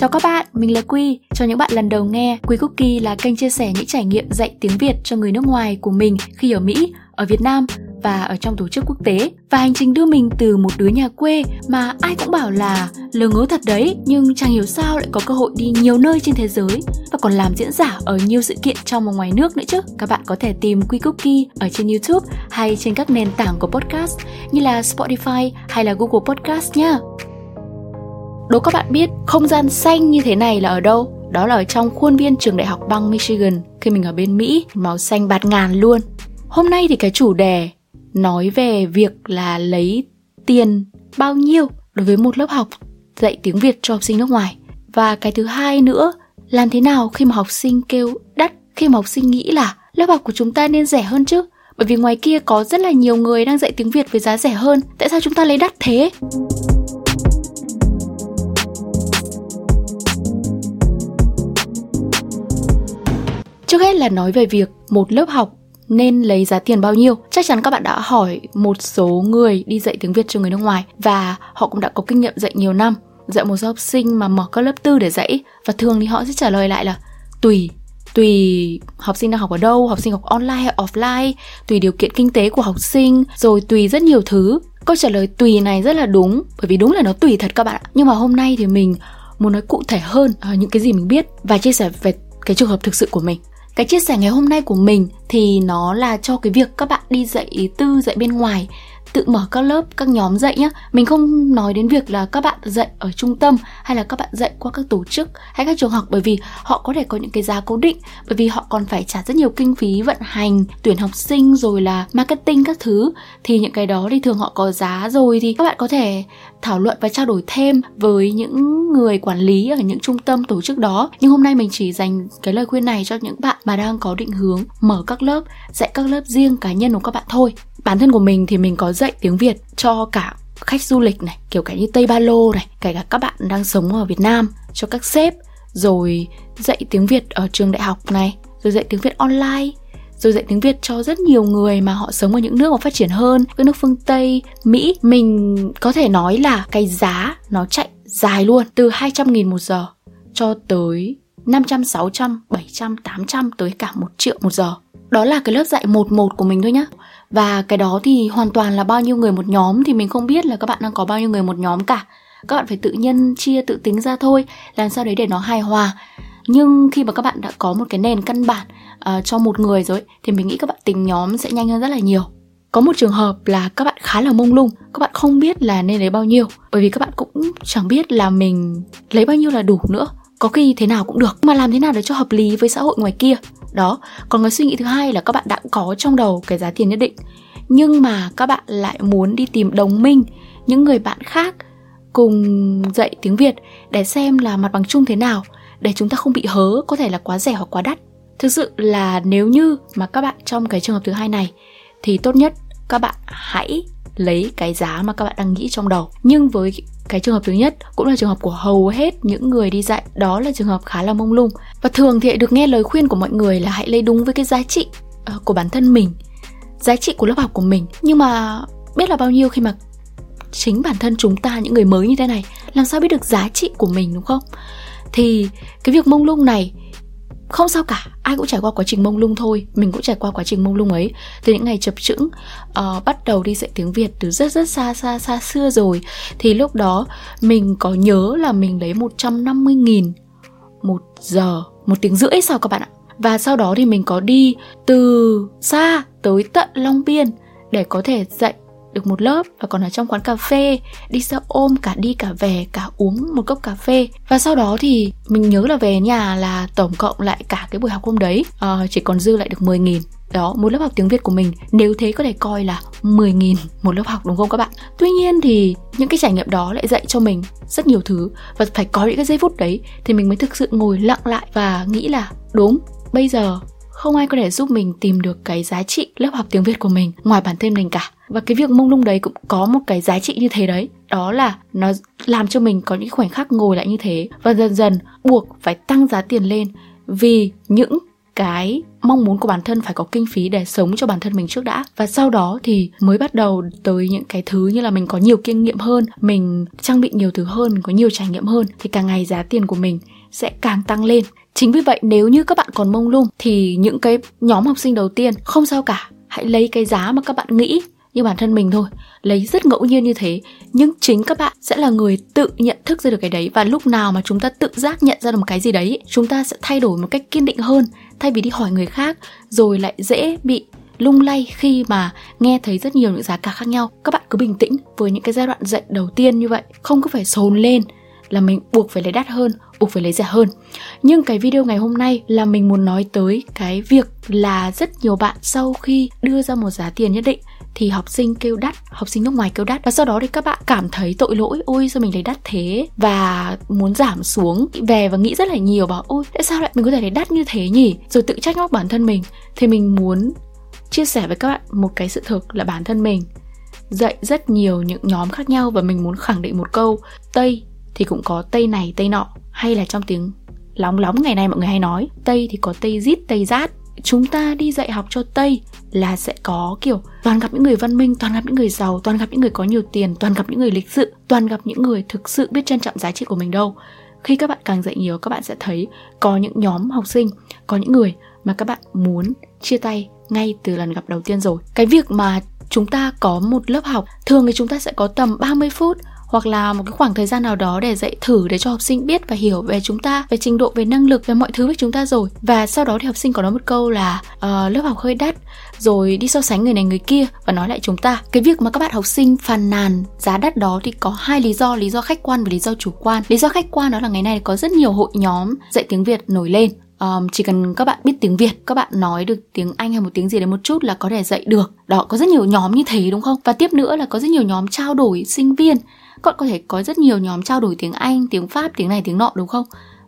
Chào các bạn, mình là Quy. Cho những bạn lần đầu nghe, Quy Cookie là kênh chia sẻ những trải nghiệm dạy tiếng Việt cho người nước ngoài của mình khi ở Mỹ, ở Việt Nam và ở trong tổ chức quốc tế và hành trình đưa mình từ một đứa nhà quê mà ai cũng bảo là lờ ngớ thật đấy nhưng chẳng hiểu sao lại có cơ hội đi nhiều nơi trên thế giới và còn làm diễn giả ở nhiều sự kiện trong và ngoài nước nữa chứ các bạn có thể tìm Quy Cookie ở trên YouTube hay trên các nền tảng của podcast như là Spotify hay là Google Podcast nhé. Đố các bạn biết không gian xanh như thế này là ở đâu? Đó là ở trong khuôn viên trường đại học bang Michigan khi mình ở bên Mỹ, màu xanh bạt ngàn luôn. Hôm nay thì cái chủ đề nói về việc là lấy tiền bao nhiêu đối với một lớp học dạy tiếng Việt cho học sinh nước ngoài. Và cái thứ hai nữa, làm thế nào khi mà học sinh kêu đắt, khi mà học sinh nghĩ là lớp học của chúng ta nên rẻ hơn chứ? Bởi vì ngoài kia có rất là nhiều người đang dạy tiếng Việt với giá rẻ hơn, tại sao chúng ta lấy đắt thế? Trước hết là nói về việc một lớp học nên lấy giá tiền bao nhiêu. Chắc chắn các bạn đã hỏi một số người đi dạy tiếng việt cho người nước ngoài và họ cũng đã có kinh nghiệm dạy nhiều năm. Dạy một số học sinh mà mở các lớp tư để dạy và thường thì họ sẽ trả lời lại là tùy tùy học sinh đang học ở đâu, học sinh học online hay offline, tùy điều kiện kinh tế của học sinh, rồi tùy rất nhiều thứ. Câu trả lời tùy này rất là đúng, bởi vì đúng là nó tùy thật các bạn ạ. Nhưng mà hôm nay thì mình muốn nói cụ thể hơn ờ, những cái gì mình biết và chia sẻ về cái trường hợp thực sự của mình cái chia sẻ ngày hôm nay của mình thì nó là cho cái việc các bạn đi dạy tư, dạy bên ngoài tự mở các lớp, các nhóm dạy nhé mình không nói đến việc là các bạn dạy ở trung tâm hay là các bạn dạy qua các tổ chức hay các trường học, bởi vì họ có thể có những cái giá cố định, bởi vì họ còn phải trả rất nhiều kinh phí vận hành, tuyển học sinh rồi là marketing các thứ. Thì những cái đó thì thường họ có giá rồi thì các bạn có thể thảo luận và trao đổi thêm với những người quản lý ở những trung tâm tổ chức đó. Nhưng hôm nay mình chỉ dành cái lời khuyên này cho những bạn mà đang có định hướng mở các lớp, dạy các lớp riêng cá nhân của các bạn thôi bản thân của mình thì mình có dạy tiếng việt cho cả khách du lịch này kiểu cả như tây ba lô này kể cả các bạn đang sống ở việt nam cho các sếp rồi dạy tiếng việt ở trường đại học này rồi dạy tiếng việt online rồi dạy tiếng Việt cho rất nhiều người mà họ sống ở những nước mà phát triển hơn, các nước phương Tây, Mỹ. Mình có thể nói là cái giá nó chạy dài luôn, từ 200 nghìn một giờ cho tới 500, 600, 700, 800 tới cả 1 triệu một giờ. Đó là cái lớp dạy một một của mình thôi nhá. Và cái đó thì hoàn toàn là bao nhiêu người một nhóm thì mình không biết là các bạn đang có bao nhiêu người một nhóm cả. Các bạn phải tự nhân chia tự tính ra thôi, làm sao đấy để nó hài hòa. Nhưng khi mà các bạn đã có một cái nền căn bản uh, cho một người rồi thì mình nghĩ các bạn tính nhóm sẽ nhanh hơn rất là nhiều có một trường hợp là các bạn khá là mông lung các bạn không biết là nên lấy bao nhiêu bởi vì các bạn cũng chẳng biết là mình lấy bao nhiêu là đủ nữa có khi thế nào cũng được mà làm thế nào để cho hợp lý với xã hội ngoài kia đó, còn cái suy nghĩ thứ hai là các bạn đã có trong đầu cái giá tiền nhất định. Nhưng mà các bạn lại muốn đi tìm đồng minh, những người bạn khác cùng dạy tiếng việt để xem là mặt bằng chung thế nào, để chúng ta không bị hớ, có thể là quá rẻ hoặc quá đắt. Thực sự là nếu như mà các bạn trong cái trường hợp thứ hai này, thì tốt nhất các bạn hãy lấy cái giá mà các bạn đang nghĩ trong đầu. Nhưng với cái trường hợp thứ nhất cũng là trường hợp của hầu hết những người đi dạy, đó là trường hợp khá là mông lung. Và thường thì được nghe lời khuyên của mọi người là hãy lấy đúng với cái giá trị ờ, của bản thân mình, giá trị của lớp học của mình. Nhưng mà biết là bao nhiêu khi mà chính bản thân chúng ta, những người mới như thế này, làm sao biết được giá trị của mình, đúng không? Thì cái việc mông lung này không sao cả ai cũng trải qua quá trình mông lung thôi mình cũng trải qua quá trình mông lung ấy. Từ những ngày chập chững uh, bắt đầu đi dạy tiếng việt từ rất rất xa xa xa xưa rồi thì lúc đó mình có nhớ là mình lấy 150 nghìn một giờ một tiếng rưỡi sao các bạn ạ. Và sau đó thì mình có đi từ xa tới tận long biên để có thể dạy được một lớp và còn ở trong quán cà phê đi xe ôm cả đi cả về cả uống một cốc cà phê. Và sau đó thì mình nhớ là về nhà là tổng cộng lại cả cái buổi học hôm đấy uh, chỉ còn dư lại được 10 nghìn. Đó một lớp học tiếng Việt của mình nếu thế có thể coi là 10 nghìn một lớp học đúng không các bạn? Tuy nhiên thì những cái trải nghiệm đó lại dạy cho mình rất nhiều thứ và phải có những cái giây phút đấy thì mình mới thực sự ngồi lặng lại và nghĩ là đúng bây giờ không ai có thể giúp mình tìm được cái giá trị lớp học tiếng Việt của mình ngoài bản thân mình cả. Và cái việc mông lung đấy cũng có một cái giá trị như thế đấy. Đó là nó làm cho mình có những khoảnh khắc ngồi lại như thế và dần dần buộc phải tăng giá tiền lên vì những cái mong muốn của bản thân phải có kinh phí để sống cho bản thân mình trước đã. Và sau đó thì mới bắt đầu tới những cái thứ như là mình có nhiều kinh nghiệm hơn, mình trang bị nhiều thứ hơn, mình có nhiều trải nghiệm hơn thì càng ngày giá tiền của mình sẽ càng tăng lên. Chính vì vậy, nếu như các bạn còn mông lung, thì những cái nhóm học sinh đầu tiên không sao cả. Hãy lấy cái giá mà các bạn nghĩ như bản thân mình thôi. Lấy rất ngẫu nhiên như thế. Nhưng chính các bạn sẽ là người tự nhận thức ra được cái đấy. Và lúc nào mà chúng ta tự giác nhận ra được một cái gì đấy, chúng ta sẽ thay đổi một cách kiên định hơn, thay vì đi hỏi người khác, rồi lại dễ bị lung lay khi mà nghe thấy rất nhiều những giá cả khác nhau. Các bạn cứ bình tĩnh với những cái giai đoạn dạy đầu tiên như vậy. Không có phải sồn lên là mình buộc phải lấy đắt hơn, buộc phải lấy rẻ hơn. Nhưng cái video ngày hôm nay là mình muốn nói tới cái việc là rất nhiều bạn sau khi đưa ra một giá tiền nhất định thì học sinh kêu đắt, học sinh nước ngoài kêu đắt. Và sau đó thì các bạn cảm thấy tội lỗi, ôi sao mình lấy đắt thế? Và muốn giảm xuống, về và nghĩ rất là nhiều, bảo, ôi, tại sao lại mình có thể lấy đắt như thế nhỉ? Rồi tự trách móc bản thân mình. Thì mình muốn chia sẻ với các bạn một cái sự thực là bản thân mình dạy rất nhiều những nhóm khác nhau và mình muốn khẳng định một câu, tây thì cũng có tây này, tây nọ, hay là trong tiếng lóng lóng ngày nay mọi người hay nói, tây thì có tây rít, tây rát. Chúng ta đi dạy học cho tây là sẽ có kiểu toàn gặp những người văn minh, toàn gặp những người giàu, toàn gặp những người có nhiều tiền, toàn gặp những người lịch sự, toàn gặp những người thực sự biết trân trọng giá trị của mình đâu. Khi các bạn càng dạy nhiều, các bạn sẽ thấy có những nhóm học sinh, có những người mà các bạn muốn chia tay ngay từ lần gặp đầu tiên rồi. Cái việc mà chúng ta có một lớp học, thường thì chúng ta sẽ có tầm 30 phút hoặc là một cái khoảng thời gian nào đó để dạy thử để cho học sinh biết và hiểu về chúng ta về trình độ về năng lực về mọi thứ với chúng ta rồi. Và sau đó thì học sinh có nói một câu là uh, lớp học hơi đắt rồi đi so sánh người này người kia và nói lại chúng ta. Cái việc mà các bạn học sinh phàn nàn giá đắt đó thì có hai lý do lý do khách quan và lý do chủ quan. Lý do khách quan đó là ngày nay có rất nhiều hội nhóm dạy tiếng việt nổi lên um, chỉ cần các bạn biết tiếng Việt, các bạn nói được tiếng Anh hay một tiếng gì đấy một chút là có thể dạy được. Đó, có rất nhiều nhóm như thế đúng không? Và tiếp nữa là có rất nhiều nhóm trao đổi sinh viên còn có thể có rất nhiều nhóm trao đổi tiếng Anh, tiếng Pháp, tiếng này tiếng nọ đúng không?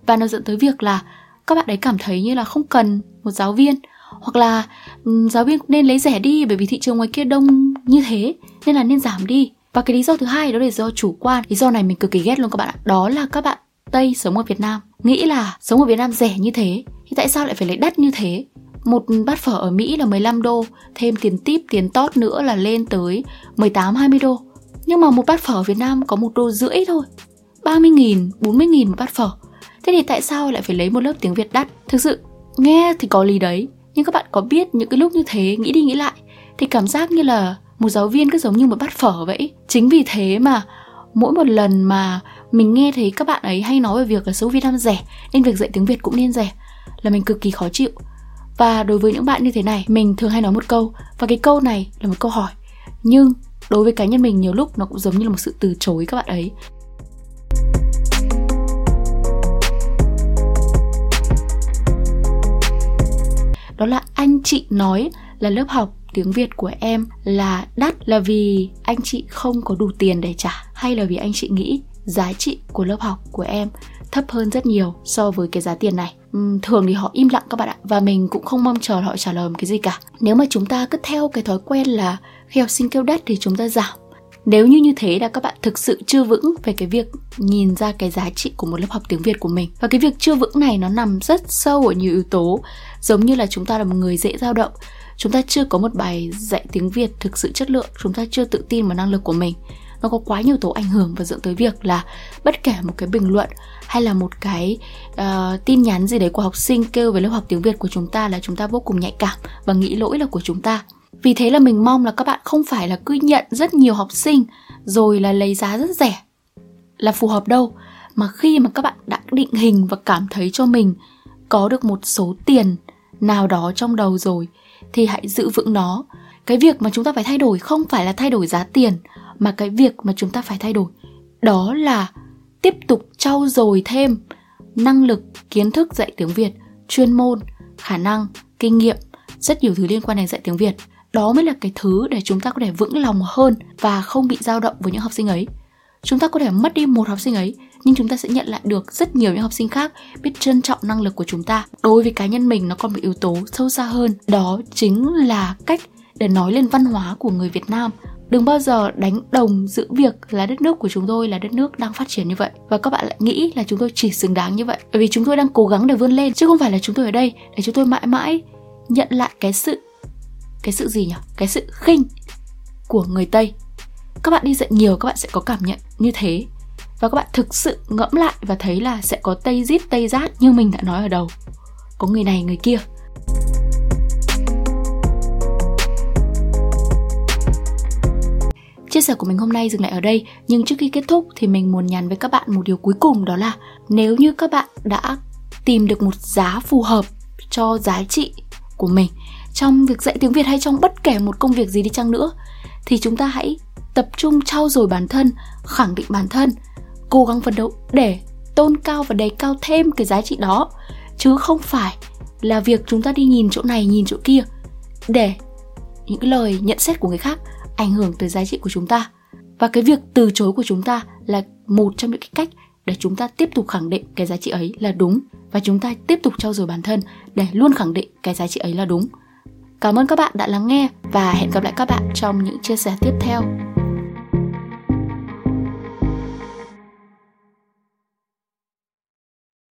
Và nó dẫn tới việc là các bạn ấy cảm thấy như là không cần một giáo viên hoặc là um, giáo viên nên lấy rẻ đi bởi vì thị trường ngoài kia đông như thế nên là nên giảm đi. Và cái lý do thứ hai đó là do chủ quan. Lý do này mình cực kỳ ghét luôn các bạn ạ. Đó là các bạn Tây sống ở Việt Nam nghĩ là sống ở Việt Nam rẻ như thế thì tại sao lại phải lấy đắt như thế? Một bát phở ở Mỹ là 15 đô, thêm tiền tip, tiền tót nữa là lên tới 18 20 đô. Nhưng mà một bát phở ở Việt Nam có một đô rưỡi thôi 30 nghìn, 40 nghìn một bát phở Thế thì tại sao lại phải lấy một lớp tiếng Việt đắt? Thực sự, nghe thì có lý đấy Nhưng các bạn có biết những cái lúc như thế, nghĩ đi nghĩ lại Thì cảm giác như là một giáo viên cứ giống như một bát phở vậy Chính vì thế mà mỗi một lần mà mình nghe thấy các bạn ấy hay nói về việc là số Việt Nam rẻ Nên việc dạy tiếng Việt cũng nên rẻ Là mình cực kỳ khó chịu. Và đối với những bạn như thế này, mình thường hay nói một câu Và cái câu này là một câu hỏi Nhưng đối với cá nhân mình nhiều lúc nó cũng giống như là một sự từ chối các bạn ấy. Đó là anh chị nói là lớp học tiếng Việt của em là đắt là vì anh chị không có đủ tiền để trả hay là vì anh chị nghĩ giá trị của lớp học của em thấp hơn rất nhiều so với cái giá tiền này? Uhm, thường thì họ im lặng các bạn ạ và mình cũng không mong chờ họ trả lời một cái gì cả. Nếu mà chúng ta cứ theo cái thói quen là khi học sinh kêu đắt thì chúng ta giảm. Nếu như như thế là các bạn thực sự chưa vững về cái việc nhìn ra cái giá trị của một lớp học tiếng Việt của mình. Và cái việc chưa vững này nó nằm rất sâu ở nhiều yếu tố. Giống như là chúng ta là một người dễ dao động. Chúng ta chưa có một bài dạy tiếng Việt thực sự chất lượng. Chúng ta chưa tự tin vào năng lực của mình nó có quá nhiều tố ảnh hưởng và dẫn tới việc là bất kể một cái bình luận hay là một cái uh, tin nhắn gì đấy của học sinh kêu về lớp học tiếng Việt của chúng ta là chúng ta vô cùng nhạy cảm và nghĩ lỗi là của chúng ta. Vì thế là mình mong là các bạn không phải là cứ nhận rất nhiều học sinh rồi là lấy giá rất rẻ là phù hợp đâu mà khi mà các bạn đã định hình và cảm thấy cho mình có được một số tiền nào đó trong đầu rồi thì hãy giữ vững nó. Cái việc mà chúng ta phải thay đổi không phải là thay đổi giá tiền mà cái việc mà chúng ta phải thay đổi, đó là tiếp tục trau dồi thêm năng lực, kiến thức dạy tiếng việt, chuyên môn, khả năng, kinh nghiệm, rất nhiều thứ liên quan đến dạy tiếng việt. Đó mới là cái thứ để chúng ta có thể vững lòng hơn và không bị dao động với những học sinh ấy. Chúng ta có thể mất đi một học sinh ấy, nhưng chúng ta sẽ nhận lại được rất nhiều những học sinh khác biết trân trọng năng lực của chúng ta. Đối với cá nhân mình, nó còn một yếu tố sâu xa hơn. Đó chính là cách để nói lên văn hóa của người việt nam đừng bao giờ đánh đồng giữa việc là đất nước của chúng tôi là đất nước đang phát triển như vậy. Và các bạn lại nghĩ là chúng tôi chỉ xứng đáng như vậy. Bởi vì chúng tôi đang cố gắng để vươn lên, chứ không phải là chúng tôi ở đây để chúng tôi mãi mãi nhận lại cái sự cái sự gì nhỉ? Cái sự khinh của người tây. Các bạn đi dạy nhiều, các bạn sẽ có cảm nhận như thế. Và các bạn thực sự ngẫm lại và thấy là sẽ có tây rít tây rát như mình đã nói ở đầu. Có người này, người kia. Chia sẻ của mình hôm nay dừng lại ở đây, nhưng trước khi kết thúc thì mình muốn nhắn với các bạn một điều cuối cùng đó là nếu như các bạn đã tìm được một giá phù hợp cho giá trị của mình trong việc dạy tiếng Việt hay trong bất kể một công việc gì đi chăng nữa thì chúng ta hãy tập trung trau dồi bản thân, khẳng định bản thân, cố gắng phấn đấu để tôn cao và đề cao thêm cái giá trị đó. Chứ không phải là việc chúng ta đi nhìn chỗ này nhìn chỗ kia để những lời nhận xét của người khác ảnh hưởng tới giá trị của chúng ta. Và cái việc từ chối của chúng ta là một trong những cái cách để chúng ta tiếp tục khẳng định cái giá trị ấy là đúng. Và chúng ta tiếp tục trau dồi bản thân để luôn khẳng định cái giá trị ấy là đúng. Cảm ơn các bạn đã lắng nghe và hẹn gặp lại các bạn trong những chia sẻ tiếp theo.